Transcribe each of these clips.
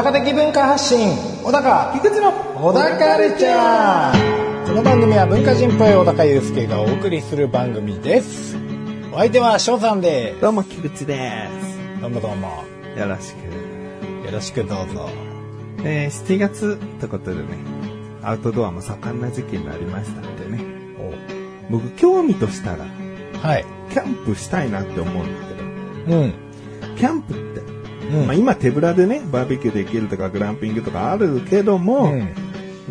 高的文化発信。小高菊池の小高カルチャー。この番組は文化人っぽい小高祐介がお送りする番組です。お相手は翔さんでどうも、菊池です。どうもどうも。す。よろしく。よろしくどうぞ。えー、7月ってことでね、アウトドアも盛んな時期になりましたんでね。僕、興味としたら、はい。キャンプしたいなって思うんだけうん。ど、キャンプって、うんまあ今手ぶらでね、バーベキューできるとかグランピングとかあるけども、うん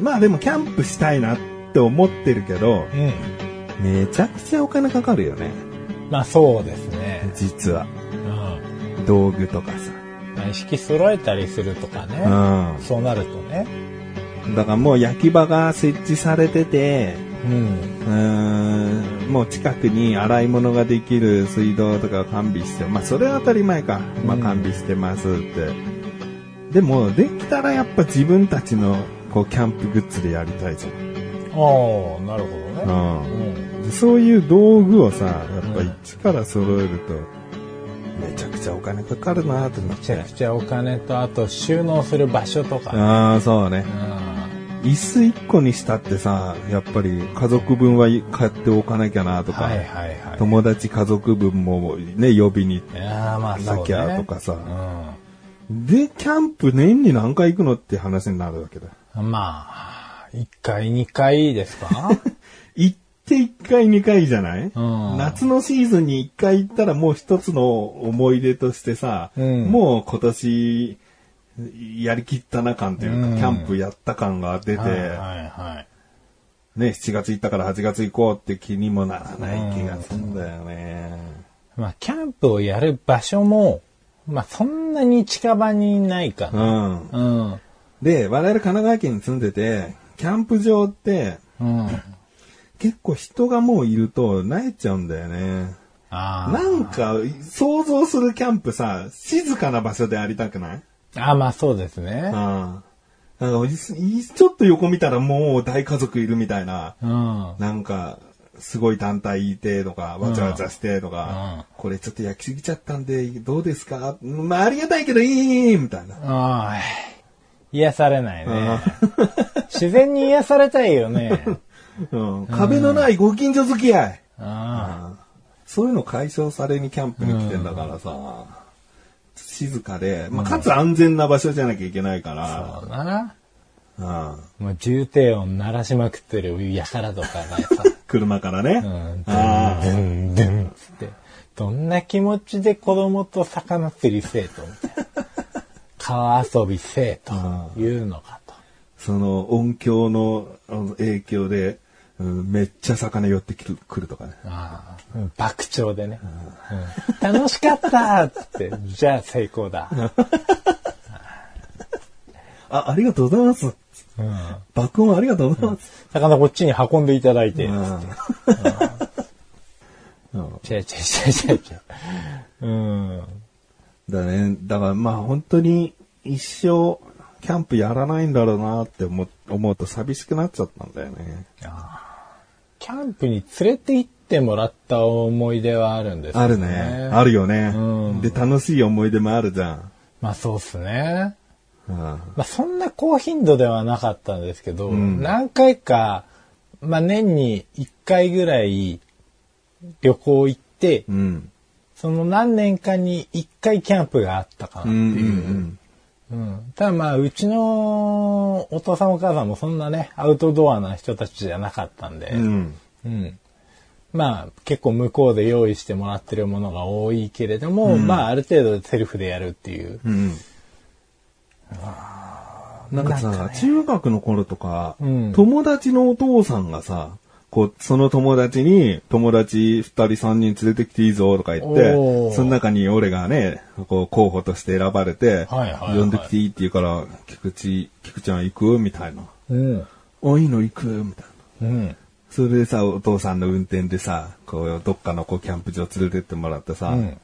まあでもキャンプしたいなって思ってるけど、うんめちゃくちゃお金かかるよね。まあそうですね実は。うん道具とかさ。まあ意識揃えたりするとかねうん。そうなるとねだからもう焼き場が設置されてて、うんうーんもう近くに洗い物ができる水道とかを完備して、まあそれは当たり前か。まあうん完備してますって。でも、できたらやっぱ自分たちのこうキャンプグッズでやりたいじゃん。ああなるほどねうんうんでそういう道具をさ、やっぱ一から揃えると、めちゃくちゃお金かかるなと思ってめちゃく。ちゃお金とあと収納する場所とかねああ、そうね。うん椅子一個にしたってさ、やっぱり家族分は買っておかなきゃなとか、はいはいはい。友達家族分もね、呼びにいやーまあそうね。なきゃとかさ。うで、キャンプ年に何回行くのって話になるわけだ。んまあ1回2回ですか？行って1回2回じゃない、うん。夏のシーズンに1回行ったらもう一つの思い出としてさ、うん。もう今年やりきったな感というか、うんキャンプやった感が出て、はいはいはいね、7月行ったから8月行こうって気にもならない気がするんだよね。まあキャンプをやる場所もまあそんなに近場にないかうな。ん。うん。で、我々神奈川県に住んでて、キャンプ場ってうん。結構人がもういると慣れちゃうんだよね。あなんか、想像するキャンプさ、静かな場所でありたくない？あ。あまあそうですね。うん。なんかいちょっと横見たらもう大家族いるみたいな、うん。なんか、すごい団体いてとか、わちゃわちゃしてとか、これちょっと焼きすぎちゃったんで、どうですか？まあありがたいけどいいみたいな。ああ、癒されないね。自然に癒されたいよね。うん、壁のないご近所付き合い。あそういうの解消されにキャンプに来てんだからさ、静かで、まあ、かつ安全な場所じゃなきゃいけないかあ、ら、そうだな。うんもう重低音鳴らしまくってるやからとかがさ、車からね。うん、あドゥンドゥンつって、どんな気持ちで子供と魚釣りせえと、みたいな。川遊びせえというのかと。その音響の影響で、うんめっちゃ魚寄ってくるくるとかね。ああうん爆笑でね、うん楽しかったっつって、じゃあ成功だ。あ、ありがとうございます。うん爆音ありがとうございます。魚こっちに運んでいただいて、うん違う 違う違う違う違う。うん。だね。だからまあ本当に一生キャンプやらないんだろうなって思う思うと寂しくなっちゃったんだよね。キャンプに連れて行ってもらった思い出はあるんですよあるね。あるよねうん。で、楽しい思い出もあるじゃん。まあそうっすね。うんまあそんな高頻度ではなかったんですけど、ん何回か、まあ年に1回ぐらい旅行行って、うん。その何年かに1回キャンプがあったかなってうんいう。うんうんただまあ、うちのお父さんお母さんもそんなね、アウトドアな人たちじゃなかったんで、うん。うん。うんまあ、結構向こうで用意してもらってるものが多いけれども、まあ、ある程度セルフでやるっていう。うん。なんかさ、ね中学の頃とか、うん友達のお父さんがさ、こう、その友達に、友達二人三人連れてきていいぞとか言っおてー、その中に俺がね、こう、候補として選ばれて、はいはいはい呼んできていいって言うから、菊池、菊ちゃん行くみたいな。うん。お、いいの行くみたいな。うん。それでさ、お父さんの運転でさ、こう、どっかのこう、キャンプ場連れてってもらってさ、うん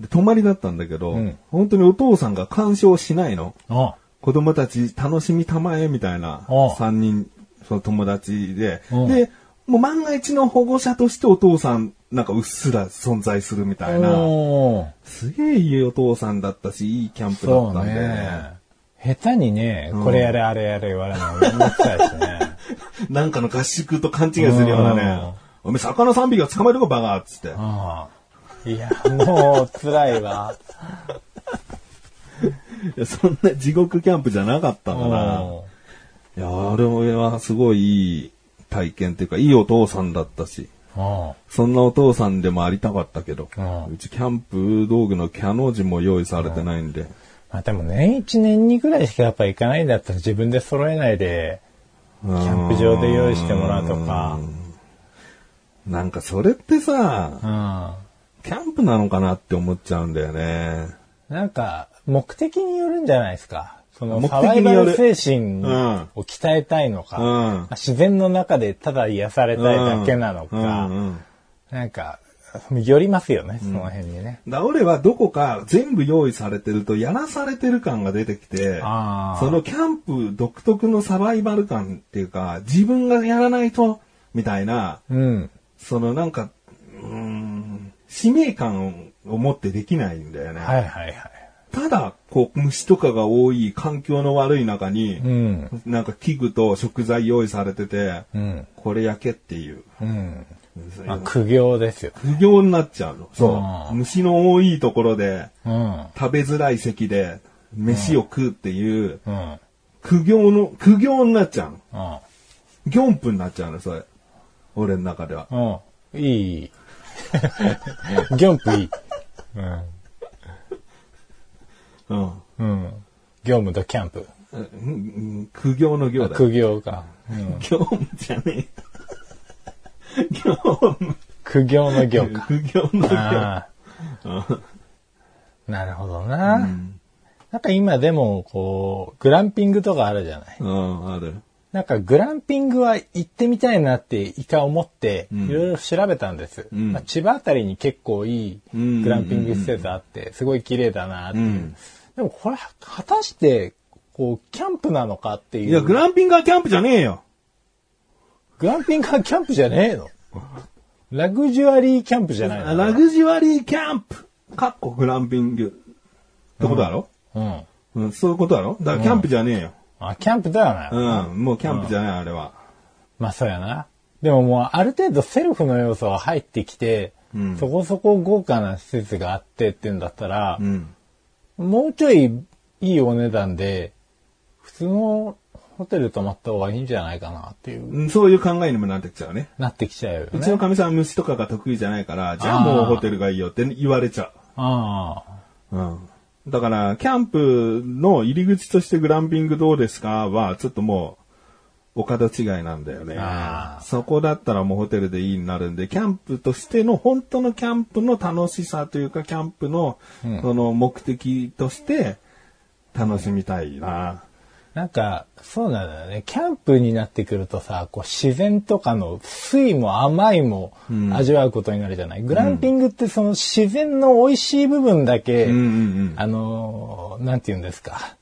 で泊まりだったんだけど、うん本当にお父さんが干渉しないの。あ、子供たち楽しみたまえみたいなああ、三人、その友達で、うんで、もう万が一の保護者としてお父さん、なんかうっすら存在するみたいな、すげえいいお父さんだったし、いいキャンプだったんで、ね。下手にね、これやれあれやれ言われるのめんどくさいしね。なんかの合宿と勘違いするようなね、おめえ魚3匹が捕まえるかバカっつって。いや、もう辛いわ。いやそんな地獄キャンプじゃなかったから、うんいや、あれはすごいいい体験っていうか、いいお父さんだったし、うんそんなお父さんでもありたかったけど、うちキャンプ道具のキャの字も用意されてないんで、まあでも年一年二ぐらいしかやっぱ行かないんだったら自分で揃えないで、キキャンプ場で用意してもらうとか。なんかそれってさ、うん。キャンプなのかなって思っちゃうんだよね。なんか、目的によるんじゃないですか。その、目サバイバル精神うんを鍛えたいのか、うん自然の中でただ癒されたいだけなのか、うんうんなんか、よりますよね、その辺にね。だ俺はどこか全部用意されてるとやらされてる感が出てきてそのキャンプ独特のサバイバル感っていうか、自分がやらないと、みたいな、うん。そのなんか、うーん、使命感を持ってできないんだよね。はいはいはい。ただ、こう、虫とかが多い環境の悪い中に、うん。なんか器具と食材用意されてて、うん。これ焼けっていう。うん。まあ、苦行ですよ。苦行になっちゃうの。そうう。ん虫の多いところで、うん。食べづらい席で、飯を食うっていう、うん。苦行の、苦行になっちゃうの。うん。ギョンプになっちゃうの、それ。俺の中では。うん。いい。ギョンプいい。うん。うん。うん。業務とキャンプ。うんうん苦行の行だよ。苦行か。うん。業務じゃねえ。業務。苦行の行か。苦行の行。ああ。なるほどな。なんか今でも、こう、グランピングとかあるじゃない。うん、ある。なんかグランピングは行ってみたいなって一回思って、んいろいろ調べたんです。んまあ、千葉あたりに結構いいうんグランピング施設あって、すごい綺麗だなっていう。うんでもこれ、果たして、こう、キャンプなのかっていう。いや、グランピングはキャンプじゃねえよ。グランピングはキャンプじゃねえのラグジュアリーキャンプじゃないのラグジュアリーキャンプ。かっこグランピング。ってことだろ、うん。うん、そういうことだろ？だからキャンプじゃねえよ。あ、キャンプだよね。うん、もうキャンプじゃない、あれは。まあそうやな。でももうある程度セルフの要素が入ってきて、うんそこそこ豪華な施設があってってんだったら、うん。もうちょいいいお値段で、普通のホテル泊まった方がいいんじゃないかなっていう、うんそういう考えにもなってきちゃうね。なってきちゃうよね。うちのかみさんは虫とかが得意じゃないから、じゃあもうホテルがいいよって言われちゃあう。うん。だから、キャンプの入り口としてグランピングどうですかは、ちょっともう、お門違いなんだよねそこだったらもうホテルでいいになるんで、キャンプとしての、本当のキャンプの楽しさというか、キャンプの、うんその目的として、楽しみたいな。あ。なんか、そうなんだよね。キャンプになってくるとさ、こう自然とかの酸いも甘いも味わうことになるじゃない？グランピングってその自然の美味しい部分だけ、うんうんあのーなんて言うんですか？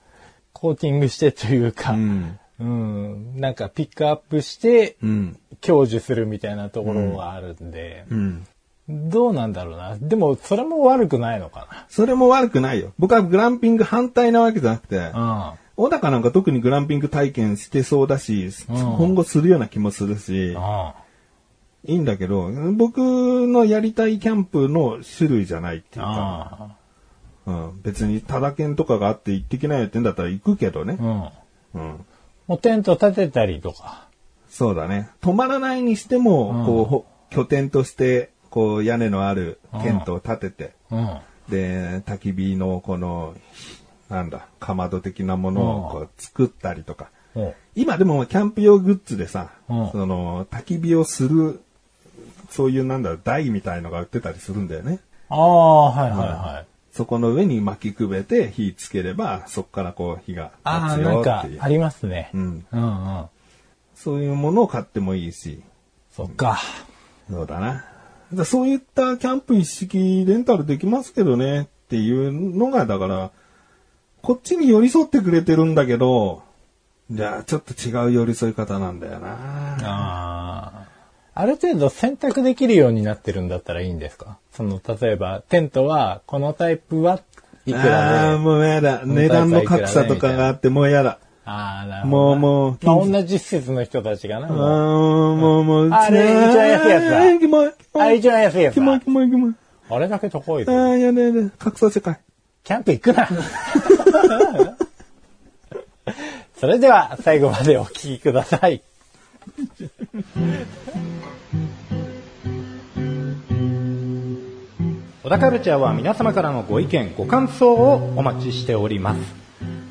コーティングしてというか、うん。うん、なんかピックアップして、うん。享受するみたいなところがあるんで、うん。どうなんだろうな。でも、それも悪くないのかそれも悪くないよ。僕はグランピング反対なわけじゃなくて、な。小高なんか特にグランピング体験してそうだし、今後するような気もするしいいんだけど、僕のやりたいキャンプの種類じゃないっていうか、あ。うん、別にタダ券とかがあって行ってきないよってんだったら行くけどねう。ん。もうん。うテント立てたりとか。そうだね。泊まらないにしても、こうほ、拠点として、こう、屋根のあるテントを立てて、うん。で、焚き火のこの、なんだ、かまど的なものをこう作ったりとか。うん今でもキャンプ用グッズでさ、うんその、焚き火をする、そういうなんだろう、台みたいのが売ってたりするんだよね。ああ、はいはいはい。そこの上に巻きくべて火つければ、そこからこう火が立つよっていう。ありますね。うん。うんうん。そういうものを買ってもいいし、そっか。そうだな。そういったキャンプ一式レンタルできますけどねっていうのが、だから、こっちに寄り添ってくれてるんだけど、じゃあ、ちょっと違う寄り添い方なんだよな。ああ。ある程度選択できるようになってるんだったらいいんですか？その、例えば、テントは、このタイプはいくああ、らで。もうやだ。値段の格差とかがあって、もうやだ。ああ、なるほどな。もうもうまあ、同じ施設の人たちがな。ああ、もうもうもう。あれ一番安いやつだい。あれ一番安いやつキモい、だ。キモい、キモい。あれだけ高いぞ。ああ、やだやだ。格差世界。キャンプ行くな。それでは、最後までお聞きください。小田カルチャーは皆様からのご意見、ご感想をお待ちしております。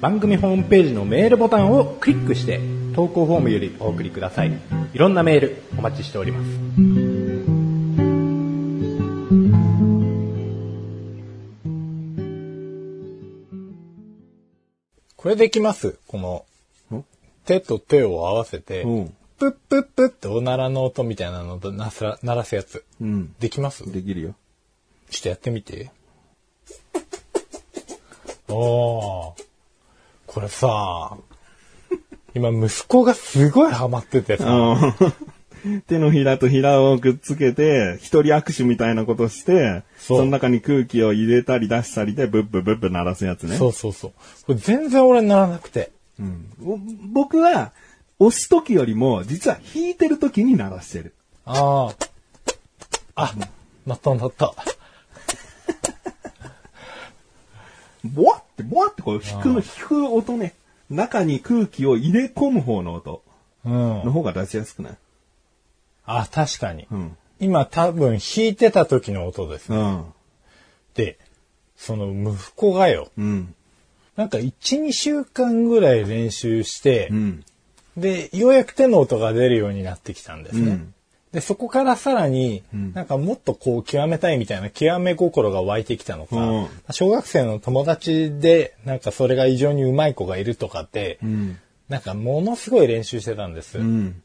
番組ホームページのメールボタンをクリックして、投稿フォームよりお送りください。いろんなメールお待ちしております。これできますこのん、手と手を合わせて、うん。プップップッっておならの音みたいなのと鳴らすやつ。うん。できます？できるよ。ちょっとやってみて。おー。これさ、今息子がすごいハマっててさ、手のひらとひらをくっつけて、一人握手みたいなことして、その中に空気を入れたり出したりで、ブッブブッブ鳴らすやつね。そうそうそう。これ全然俺ならなくて。うんお僕は、押す時よりも、実は弾いてる時に鳴らしてる。ああ。あ、なったなった。ボワって、ボワってこう弾くの、弾く音ね。中に空気を入れ込む方の音うんの。方が出しやすくない？あ、確かに。うん。今多分弾いてた時の音です。うん。で、その息子がよ、うん。なんか1、2週間ぐらい練習して、うん。で、ようやく手の音が出るようになってきたんですね。うんで、そこからさらに、んなんかもっとこう極めたいみたいな極め心が湧いてきたのか、うん小学生の友達で、なんかそれが異常に上手い子がいるとかって、うん。なんかものすごい練習してたんです。うん。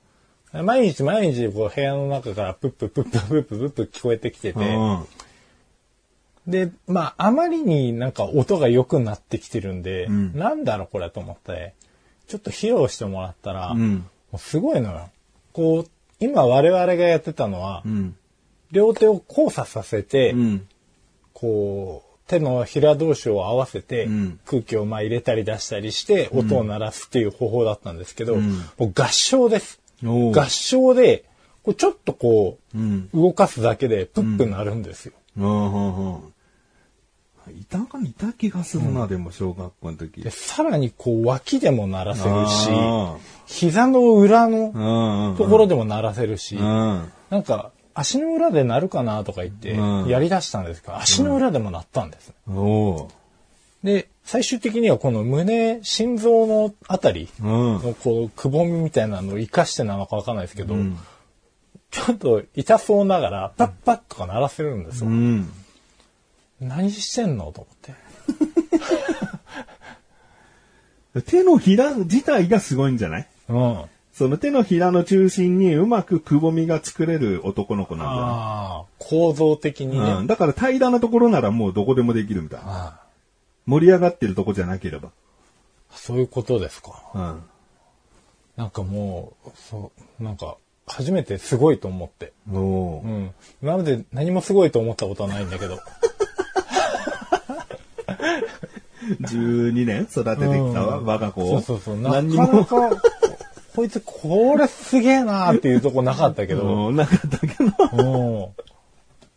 毎日毎日こう部屋の中からプッププッププッププップ聞こえてきてて、うん。で、まあ、あまりになんか音が良くなってきてるんで、んなんだろうこれと思って、ちょっと披露してもらったら、うん。すごいのよ。こう、今我々がやってたのは、うん。両手を交差させて、うん。こう、手のひら同士を合わせて、うん空気をまあ入れたり出したりして、音を鳴らすっていう方法だったんですけど、合唱です。合唱で、こうちょっとこう動かすだけでプップ鳴るんですよ。うん。うん。うん。いたかいた気がするな、でも小学校の時で、。さらにこう脇でも鳴らせるしあ、膝の裏のうん。うん。ところでも鳴らせるし、うん。なんか足の裏で鳴るかなとか言ってうんやり出したんですけど、足の裏でも鳴ったんです。おーで、最終的にはこの胸、心臓のあたりうん。のこう、くぼみみたいなのを活かしてなのかわかんないですけど、んちょっと痛そうながら、パッパッとか鳴らせるんですよ。うん。何してんの？と思って。手のひら自体がすごいんじゃない？うん。その手のひらの中心にうまくくぼみが作れる男の子なんああ、構造的にね。うん。だから平らなところならもうどこでもできるみたいな。盛り上がってるとこじゃなければ。そういうことですか。うん。なんかもう、そう、なんか、初めてすごいと思って。おーうん。今まで何もすごいと思ったことはないんだけど。12年育ててきたわ、うん我が子を。そうそうそう。なかなも、か、こいつこれすげえなーっていうとこなかったけど、うんなかったけど。うん。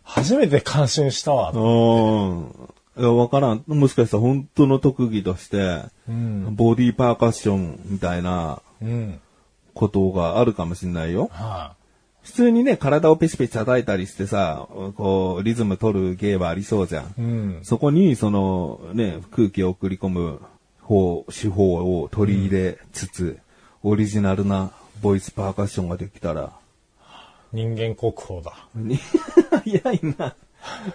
初めて感心したわ。うん。いや、わからん。もしかしたら本当の特技として、うん。ボディーパーカッションみたいなうん。ことがあるかもしれないよ。は普通にね、体をペチペチ叩いたりしてさ、こう、リズム取る芸はありそうじゃん。い。うん。そこに、その、ね、空気を送り込む方、手法を取り入れつつ、オリジナルなボイスパーカッションができたら、人間国宝だ。に 早いな。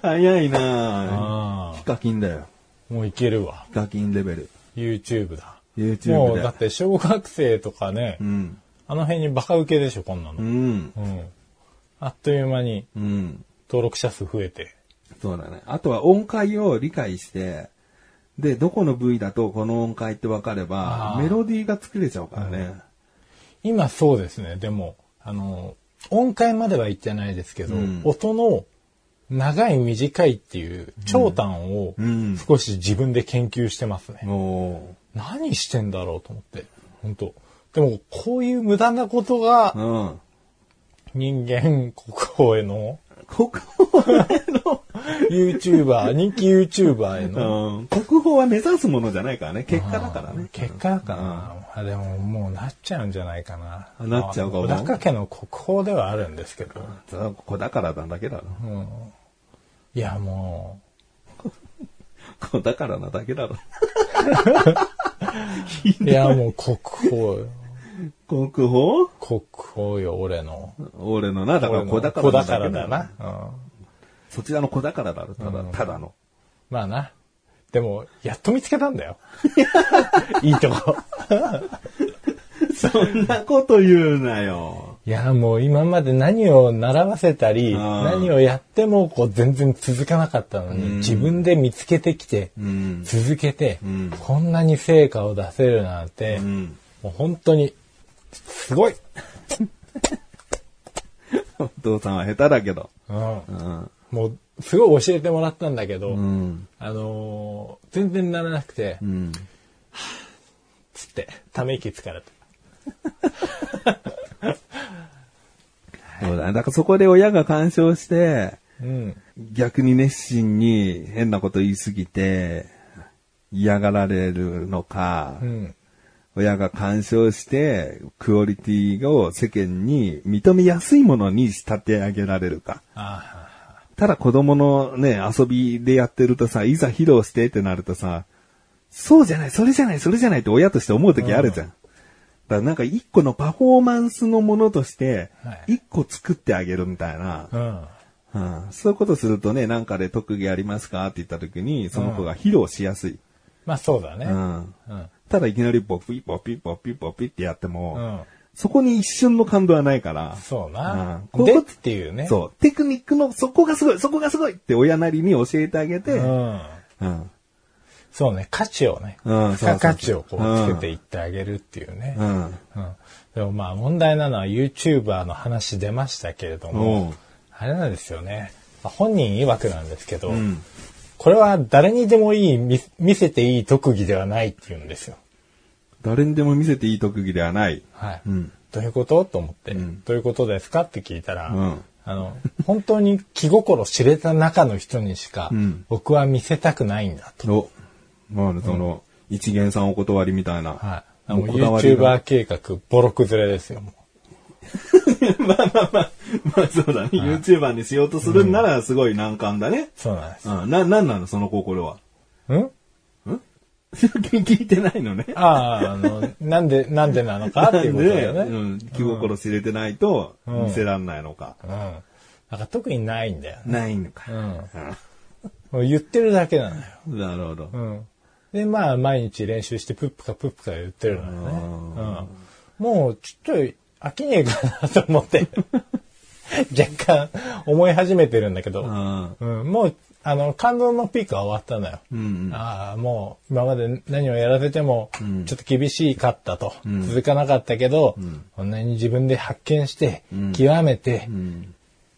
早いなあヒカキンだよ。あ。もういけるわ。ヒカキンレベル。YouTube だ。YouTube もうで。だって小学生とかね、うん。あの辺にバカ受けでしょ、こんなの。ううん。ん。あっという間にうん。登録者数増えて。そうだね。あとは音階を理解して、で、どこの部位だとこの音階って分かればメロディーが作れちゃうからね。今そうですね。でも、あの、音階までは言ってないですけど、うん音の長い短いっていう長短をうん少し自分で研究してますね。も何してんだろうと思って。本当でも、こういう無駄なことがう、うん。人間国宝への国宝 YouTuber、人気 YouTuber へのうん、国宝は目指すものじゃないからね。結果だからね。結果だかな。あでももうなっちゃうんじゃないかな。あなっちゃうかも小高家の国宝ではあるんですけど。それは子宝なだけだろ。いやも子宝なだけだろ。う、いや もう国宝よ。国宝？国宝よ、俺の。俺のな、だから子宝なだけ子宝だろな。うんそちらの子宝だろ、ただ、ただの。まあな。でも、やっと見つけたんだよ。いいとこ。そんなこと言うなよ。いや、もう今まで何を習わせたり、何をやってもこう全然続かなかったのに、自分で見つけてきて、うん。続けて、んこんなに成果を出せるなんて、うん。もう本当に、すごい、お父さんは下手だけど。うんうん。もう、すごい教えてもらったんだけど、うん。あのー全然ならなくて、うん。つって、ため息つかれた。そうだね。だからそこで親が干渉して、うん。逆に熱心に変なこと言いすぎて、嫌がられるのか、うん。親が干渉して、クオリティを世間に認めやすいものに仕立て上げられるか。あただ子供のね、遊びでやってるとさ、いざ披露してってなるとさ、そうじゃない、それじゃない、それじゃないって親として思う時あるじゃん。だからなんか一個のパフォーマンスのものとしてはい、一個作ってあげるみたいな、あうん。うんそういうことするとね、なんかで特技ありますかって言った時に、その子が披露しやすい。まあそうだね。うんうん。ただいきなりポッピーポッピーポッピーポッピーってやっても、うん。そこに一瞬の感動はないから、そうな。うんでっていうね。そう、テクニックのそこがすごい、そこがすごいって親なりに教えてあげて、うん。うん。そうね、価値をね、うん付加価値をこそうつけていってあげるっていうね。うん。うん。でもまあ問題なのは YouTuber の話出ましたけれどおもう、あれなんですよね。まあ本人曰くなんですけど、んこれは誰にでもいい見、見せていい特技ではないっていうんですよ。誰にでも見せていい特技ではない。はい。うん。どういうこと？と思って、んどういうことですか？って聞いたら、うんあの、本当に気心知れた中の人にしか、ん僕は見せたくないんだと。お、まあ、その、一元さんお断りみたいな。はい。あの YouTuber 計画、ボロ崩れですよ。も まあまあまあ、まあそうだね。YouTuber にしようとするんならすごい難関だね。うそうなんです。うん。な、なんなのその心は？ん？聞いてないのね。ああ、あの、なんで、なんでなのかっていうことだよね。でうん、気心知れてないと見せらんないのか。うん。なんか特にないんだよ。ないのか。もう言ってるだけなのよ。うんなるほど。うん。で、まあ、毎日練習してプップかプップか言ってるのよね。うん。もう、ちょっと飽きねえかなと思って、若干思い始めてるんだけど、うんうん、もう、あの、感動のピークは終わったのよ。うんああ、もう、今まで何をやらせても、ちょっと厳しかったと。続かなかったけど、こんなに自分で発見して、極めて、うん。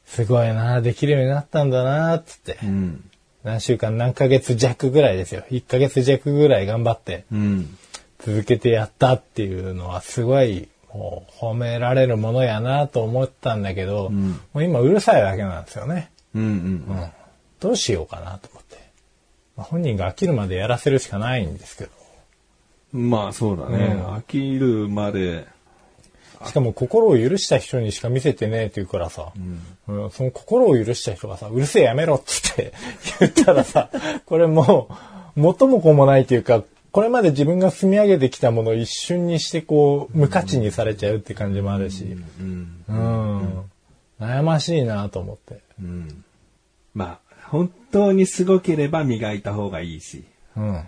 すごいな、できるようになったんだな、つって。うん。何週間、何ヶ月弱ぐらいですよ。1ヶ月弱ぐらい頑張って、うん。続けてやったっていうのは、すごい、もう、褒められるものやなと思ったんだけど、もう今うるさいだけなんですよね。うん。うん。うん。どうしようかなと思って。まあ、本人が飽きるまでやらせるしかないんですけど。まあそうだね。飽きるまで。しかも心を許した人にしか見せてねえって言うからさ、うんその心を許した人がさ、うるせえやめろっつって 言ったらさ、これもう、元も子もないというか、これまで自分が積み上げてきたものを一瞬にしてこう、無価値にされちゃうって感じもあるし、うん。うん。悩ましいなと思って。うん。まあ、本当にすごければ磨いた方がいいし。うん。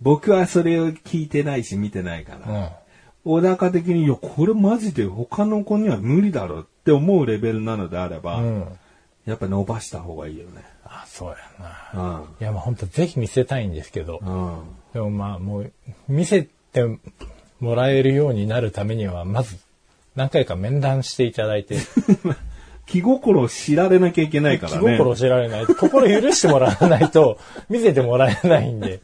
僕はそれを聞いてないし見てないから。うん。小高的に、いや、これマジで他の子には無理だろって思うレベルなのであれば、うん。やっぱ伸ばした方がいいよね。あ、そうやうな。ん。いや、まあ本当ぜひ見せたいんですけど、うん。でもまあもう、見せてもらえるようになるためには、まず、何回か面談していただいて、気心を知られなきゃいけないか気らね。心を知られない、心許してもらわないと、見せてもらえないんで、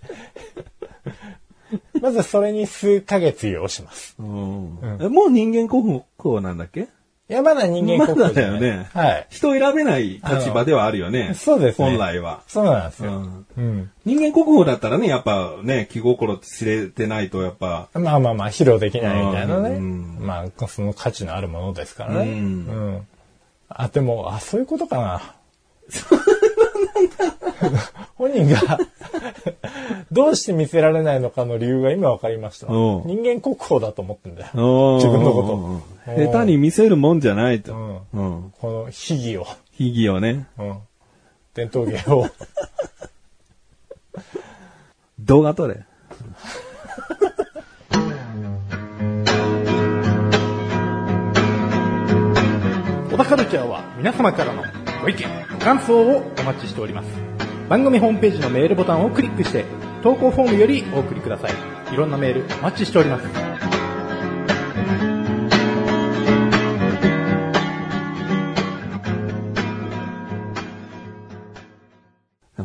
まずそれに数ヶ月要します。うんえもう人間国宝なんだっけ？いや、まだ人間国宝だよね。はい。人を選べない立場ではあるよね。そうですね。本来は。そうなんですよ。うんうん。人間国宝だったらね、やっぱね、気心知れてないと、やっぱ、まあまあまあ、披露できないみたいなね。うんまあ、その価値のあるものですからね。うんうん。あ、でも、あ、そういうことかな。本人がどうして見せられないのかの理由が今分かりました。うん人間国宝だと思ってんだよ。自自分のこと下手に見せるもんじゃないと。うんうん。この秘技を、秘技をね。うん、伝統芸を。動画撮れ。小田カルチャーは皆様からのご意見、ご感想をお待ちしております。番組ホームページのメールボタンをクリックして、投稿フォームよりお送りください。いろんなメールお待ちしております。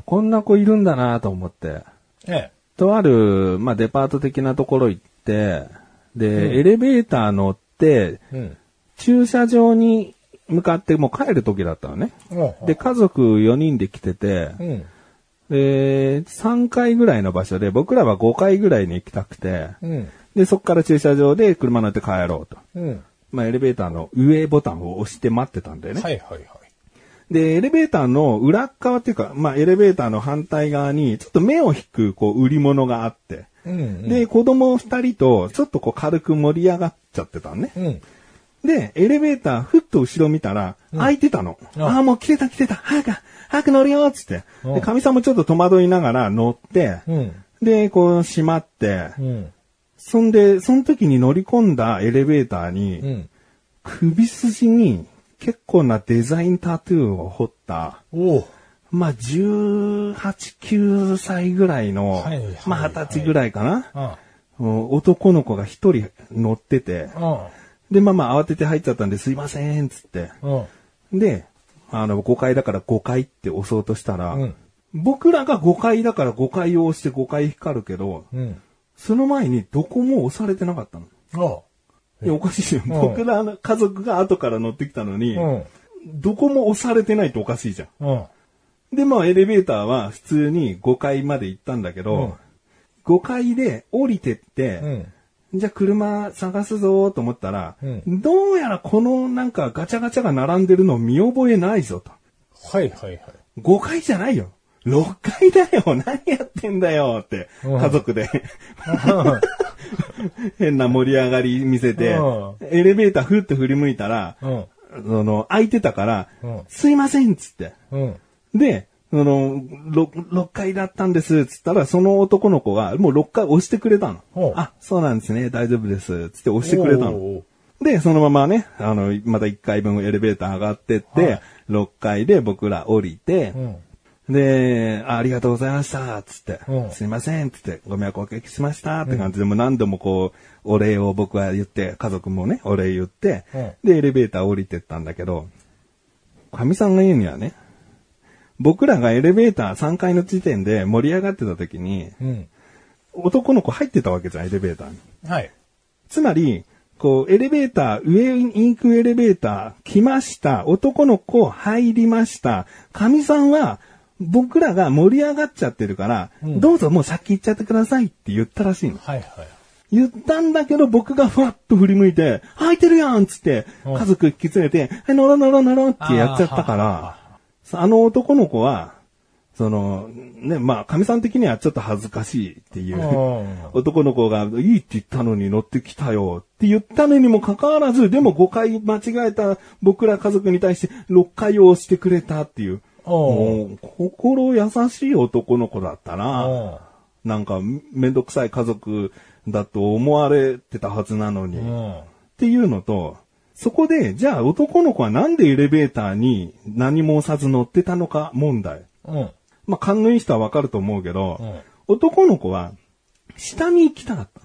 こんな子いるんだなと思って。えとある、まあ、デパート的なところ行って、で、うんエレベーター乗って、え。うん。駐車場に向かってもう帰る時だったのね。で、家族4人で来てて、うん。で、3階ぐらいの場所で、僕らは5階ぐらいに行きたくて、うん。で、そこから駐車場で車乗って帰ろうと。うん。まあ、エレベーターの上ボタンを押して待ってたんだよね。はいはいはい。で、エレベーターの裏側っていうか、まあ、エレベーターの反対側に、ちょっと目を引く、こう、売り物があって、うん。で、子供二人と、ちょっとこう、軽く盛り上がっちゃってたのね。うん。で、エレベーター、ふっと後ろ見たら、開いてたの。あああ、もう来てた来てた、早く、早く乗るよつって。うんで、神さんもちょっと戸惑いながら乗って、うん。で、こう、閉まって、うん。そんで、その時に乗り込んだエレベーターに、うん。首筋に結構なデザインタトゥーを彫った。まあ、18、9歳ぐらいの、はいはいまあ、20歳ぐらいかな、あうん男の子が一人乗ってて、あ。で、まあまあ慌てて入っちゃったんで、すいません、つって。うん。で、あの、5階だから5階って押そうとしたら、うん僕らが5階だから5階を押して5階光るけど、うん。その前にどこも押されてなかったの。あいや、おかしいよ。ん僕らの家族が後から乗ってきたのに。どこも押されてないとおかしいじゃん。うん。で、まあ、エレベーターは普通に5階まで行ったんだけど、5階で降りてって、うん。じゃあ車探すぞと思ったら、うんどうやらこのなんかガチャガチャが並んでるの見覚えないぞと。はいはいはい。5階じゃないよ。6階だよ。何やってんだよって、うん家族で。変な盛り上がり見せてう、エレベーターふっと振り向いたら、うん。その、開いてたから、うんすいませんっつって。うん。で、その、6, 6階だったんですっつったら、その男の子がもう6階押してくれたの。あ、そうなんですね、大丈夫です。つって押してくれたの。で、そのままね、あの、また1階分エレベーター上がってって、はい6階で僕ら降りて、うん。で、あありがとうございました、つって、うんすいません、つって、ご迷惑おかけしました、って感じで、もう何度もこう、お礼を僕は言って、家族もね、お礼言って、うんで、エレベーター降りてったんだけど、神さんが言うにはね、僕らがエレベーター3階の時点で盛り上がってた時に、うん。男の子入ってたわけじゃん、エレベーターに。はい。つまり、こう、エレベーター、上に行くエレベーター、来ました。男の子入りました。神さんは、僕らが盛り上がっちゃってるから、うんどうぞもう先行っちゃってくださいって言ったらしいの。はいはい。言ったんだけど僕がふわっと振り向いて、入ってるやんっつって、うん家族引き連れて、はい、乗ろう乗ろう乗ろうってやっちゃったから、あの男の子は、その、ね、まあ、神さん的にはちょっと恥ずかしいっていう。うん 男の子が、いいって言ったのに乗ってきたよって言ったのにもかかわらず、でも5回間違えた僕ら家族に対して6回を押してくれたっていう。もう心優しい男の子だったな。なんか、めんどくさい家族だと思われてたはずなのに。っうん。ていうのと、そこで、じゃあ男の子はなんでエレベーターに何も押さず乗ってたのか問題。うん。まあ、勘のいい人はわかると思うけど、うん男の子は下に行きたかった。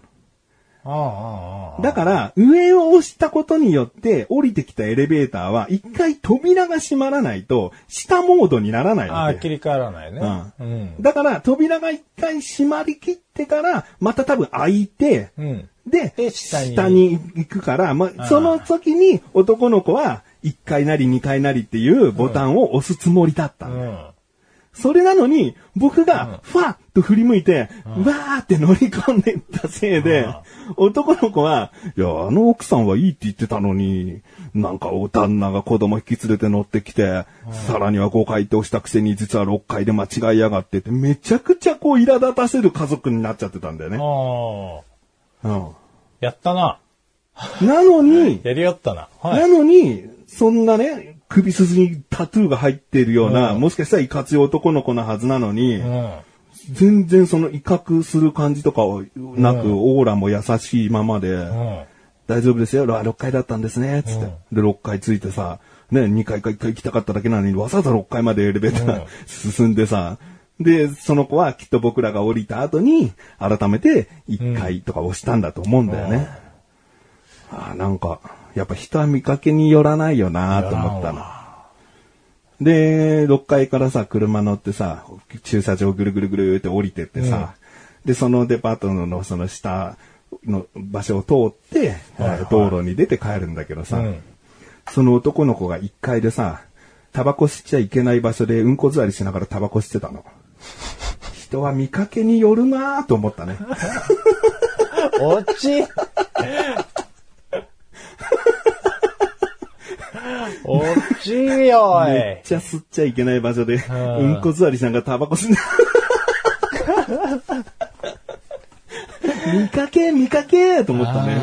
だから、上を押したことによって、降りてきたエレベーターは、一回扉が閉まらないと、下モードにならないああ。切り替わらないね。ううん。だから、扉が一回閉まりきってから、また多分開いて、うん。で、で下に下に行くから、まあ、その時に男の子は、1階なり2階なりっていうボタンを押すつもりだったの、うん。それなのに、僕が、ファッと振り向いて、わーって乗り込んでったせいで、男の子は、いや、あの奥さんはいいって言ってたのに、なんかお旦那が子供引き連れて乗ってきて、さらには5階って押したくせに実は6階で間違いやがってって、めちゃくちゃこう苛立たせる家族になっちゃってたんだよね。うんやったな。なのに、やりよったな。は。ないのに、そんなね、首筋にタトゥーが入っているような、うんもしかしたらいかつい男の子のはずなのに、うん。全然その威嚇する感じとかはなく、うんオーラも優しいままで、うん。大丈夫ですよ、あ6階だったんですね、つって。で、6階ついてさ、ね、2階か1階行きたかっただけなのに、わざわざ6階までエレベーター、進んでさ、で、その子はきっと僕らが降りた後に、改めて1階とか押したんだと思うんだよね。ああ、なんか、やっぱ人は見かけによらないよなと思ったの。で、6階からさ、車乗ってさ、駐車場ぐるぐるぐるって降りてってさ、で、そのデパートのその下の場所を通って、はいはい道路に出て帰るんだけどさ、うんその男の子が1階でさ、タバコ吸っちゃいけない場所でうんこ座りしながらタバコ吸ってたの。人は見かけによるなと思ったね。おちおちよいめっ。ちゃ吸っちゃいけない場所で、んうんこ座りしながらタバコ吸って。見かけ、見かけと思ったね。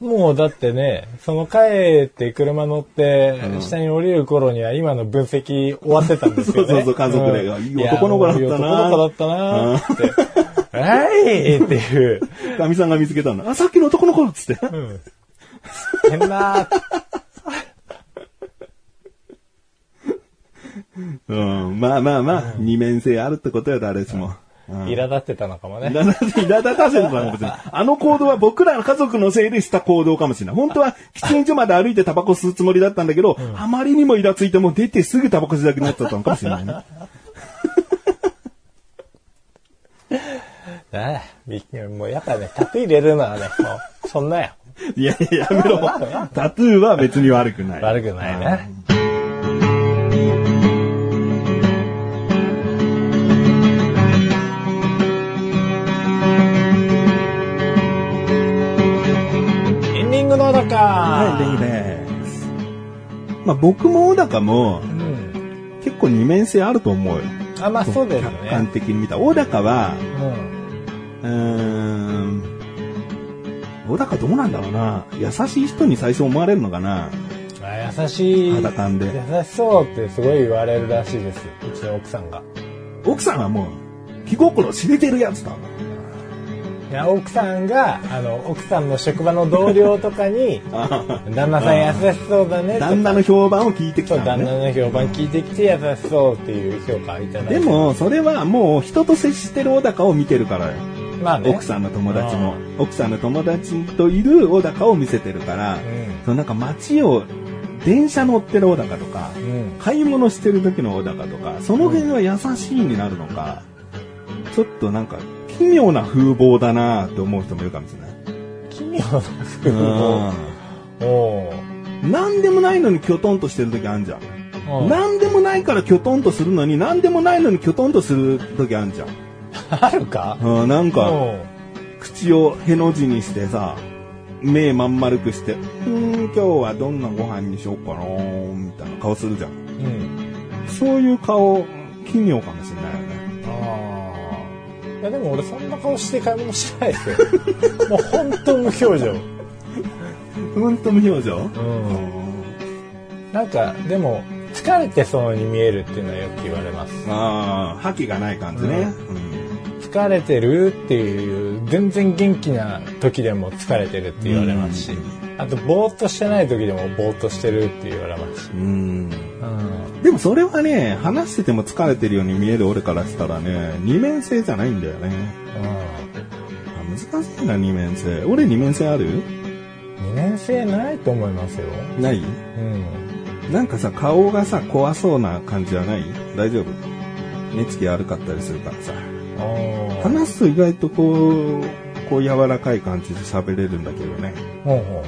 もうだってね、その帰って車乗って、下に降りる頃には今の分析終わってたんですよね。そうそうそう家族でうんいい男の子だったな男の子だったなー って。はいっていう。かみさんが見つけたの。あ、さっきの男の子っつって。うん。変なーうん、まあまあまあ、二面性あるってことよ、誰しも。うん苛立ってたのかもね。苛立て苛立たせるのかもしれない。あの行動は僕らの家族のせいでした行動かもしれない。本当は喫煙所まで歩いてタバコ吸うつもりだったんだけど、あまりにもイラついてもう出てすぐタバコ吸いたくなっちゃったのかもしれないね。ああびもうやっぱね、タトゥー入れるのはね、もう、そんなや いや、やめろ。タトゥーは別に悪くない。悪くないね。エンディングのだかはい、レイです。まあ僕も小高もうん。結構二面性あると思うよ。あ、まあそうです客観ね。的に見た。小高は、うん。うーん、小高どうなんだろうな。優しい人に最初思われるのかな。あ優しい。肌感で優しそうってすごい言われるらしいです。うちの奥さんが。奥さんはもう、気心知れてるやつだ。いや、奥さんが、あの、奥さんの職場の同僚とかに、旦那さん優しそうだね旦那の評判を聞いてきたのね。那の評判聞いてきて優しそうっていう評価をいただいて。で、も、それはもう人と接してる小高を見てるからよ。まあね。奥さんの友達も。奥さんの友達といる小高を見せてるから、んそのなんか街を、電車乗ってる小高とか、うん。買い物してる時の小高とか、その辺は優しいになるのか、ちょっとなんか奇妙な風貌だなって思う人もいるかもしれない。奇妙な風貌。おーなんでもないのにキョトンとしてる時あんじゃん。うんなんでもないからキョトンとするのに、なんでもないのにキョトンとする時あんじゃん。あるか？うん、なんか、お口をへの字にしてさ、目まん丸くして、うーん、今日はどんなご飯にしようかなみたいな顔するじゃん。うん。そういう顔、奇妙かもしれないよね。ああ。いやでも俺そんな顔して買い物しないですよ。もう本当無表情。ほんと無表情？うん。なんか、でも、疲れてそうに見えるっていうのはよく言われます。ああ、覇気がない感じね。疲疲れてるっていう、全然元気な時でも疲れてるって言われますし、あと、ぼーっとしてない時でもぼーっとしてるって言われますし。うん。うん。でもそれはね、話してても疲れてるように見える俺からしたらね、二面性じゃないんだよね。あ難しいな、二面性。俺二面性ある？うん。二年生ないと思いますよ。ない？うん。なんかさ、顔がさ、怖そうな感じはない？大丈夫？目つき悪かったりするからさ。話すと意外とこう、こう柔らかい感じで喋れるんだけどね。ほうほう。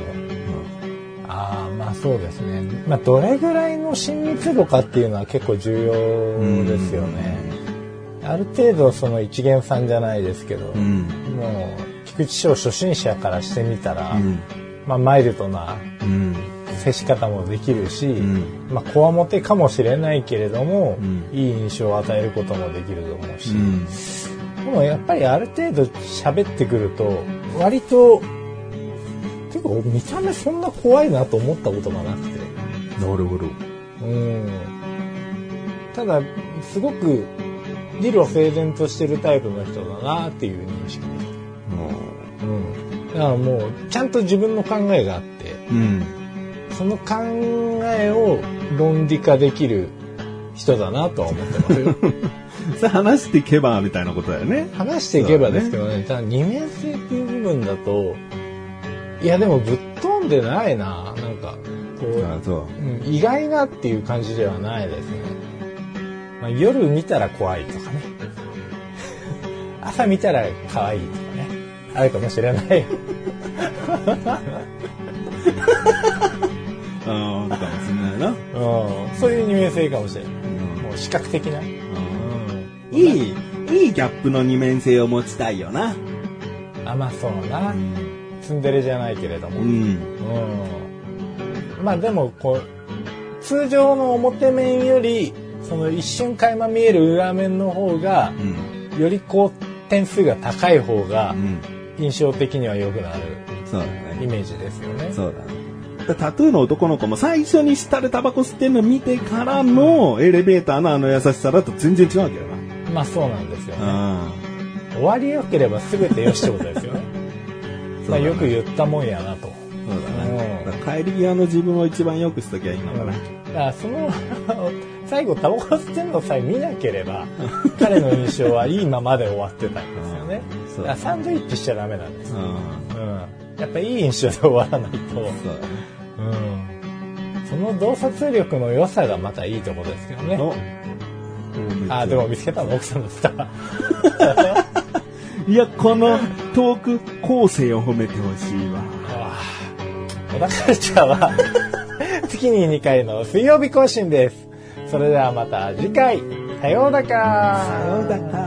ああ、まあそうですね。まあどれぐらいの親密度かっていうのは結構重要ですよね。ある程度その一元さんじゃないですけど、うん。もう菊池翔初心者からしてみたら、うん。まあマイルドなうん。接し方もできるし、んまあこわもてかもしれないけれども、うんいい印象を与えることもできると思うし、うん。でもやっぱりある程度喋ってくると割とてか見た目そんな怖いなと思ったことがなくて。なるほど。うん。ただすごく理路整然としてるタイプの人だなっていう認識。うん。だからもうちゃんと自分の考えがあって。うん。その考えを論理化できる人だなとは思ってますよ それ話していけばみたいなことだよね。話していけばですけどね、ただ二面性っていう部分だと、いやでもぶっ飛んでないな、なんか、こう、あそう。うん意外なっていう感じではないですね。まあ、夜見たら怖いとかね。朝見たら可愛いとかね。あるかもしれない。ああ、かもしれないな。うん、そういう二面性かもしれない。もう視覚的な。いい、いいギャップの二面性を持ちたいよな。あ、まあそうな。ツンデレじゃないけれども。うん。うんまあでもこう通常の表面よりその一瞬垣間見える裏面の方がうん。よりこう点数が高い方がうん。印象的には良くなるそうだね。イメージですよね。そうだね。だタトゥーの男の子も最初に下でタバコ吸ってんの見てからのエレベーターのあの優しさだと全然違うわけよまあそうなんですよね。な。終わり良ければ全て良しってことですよ ね。まあよく言ったもんやなと。そうだね。うんだ帰り際の自分を一番良くしときゃいいのかな。だからその 最後タバコ吸ってんのさえ見なければ 彼の印象はいいままで終わってたんですよね。そうだからサンドイッチしちゃダメなんですよ。うん。うん。やっぱいい印象で終わらないと。そうだね。うん。その洞察力の良さがまたいいところですけどね。おあ、でも見つけたの奥さんだった。いや、このトーク構成を褒めてほしいわ。あ小田カルチャーは 月に2回の水曜日更新です。それではまた次回、さようだかさようだか。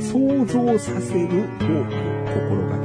想像させるトー心がけ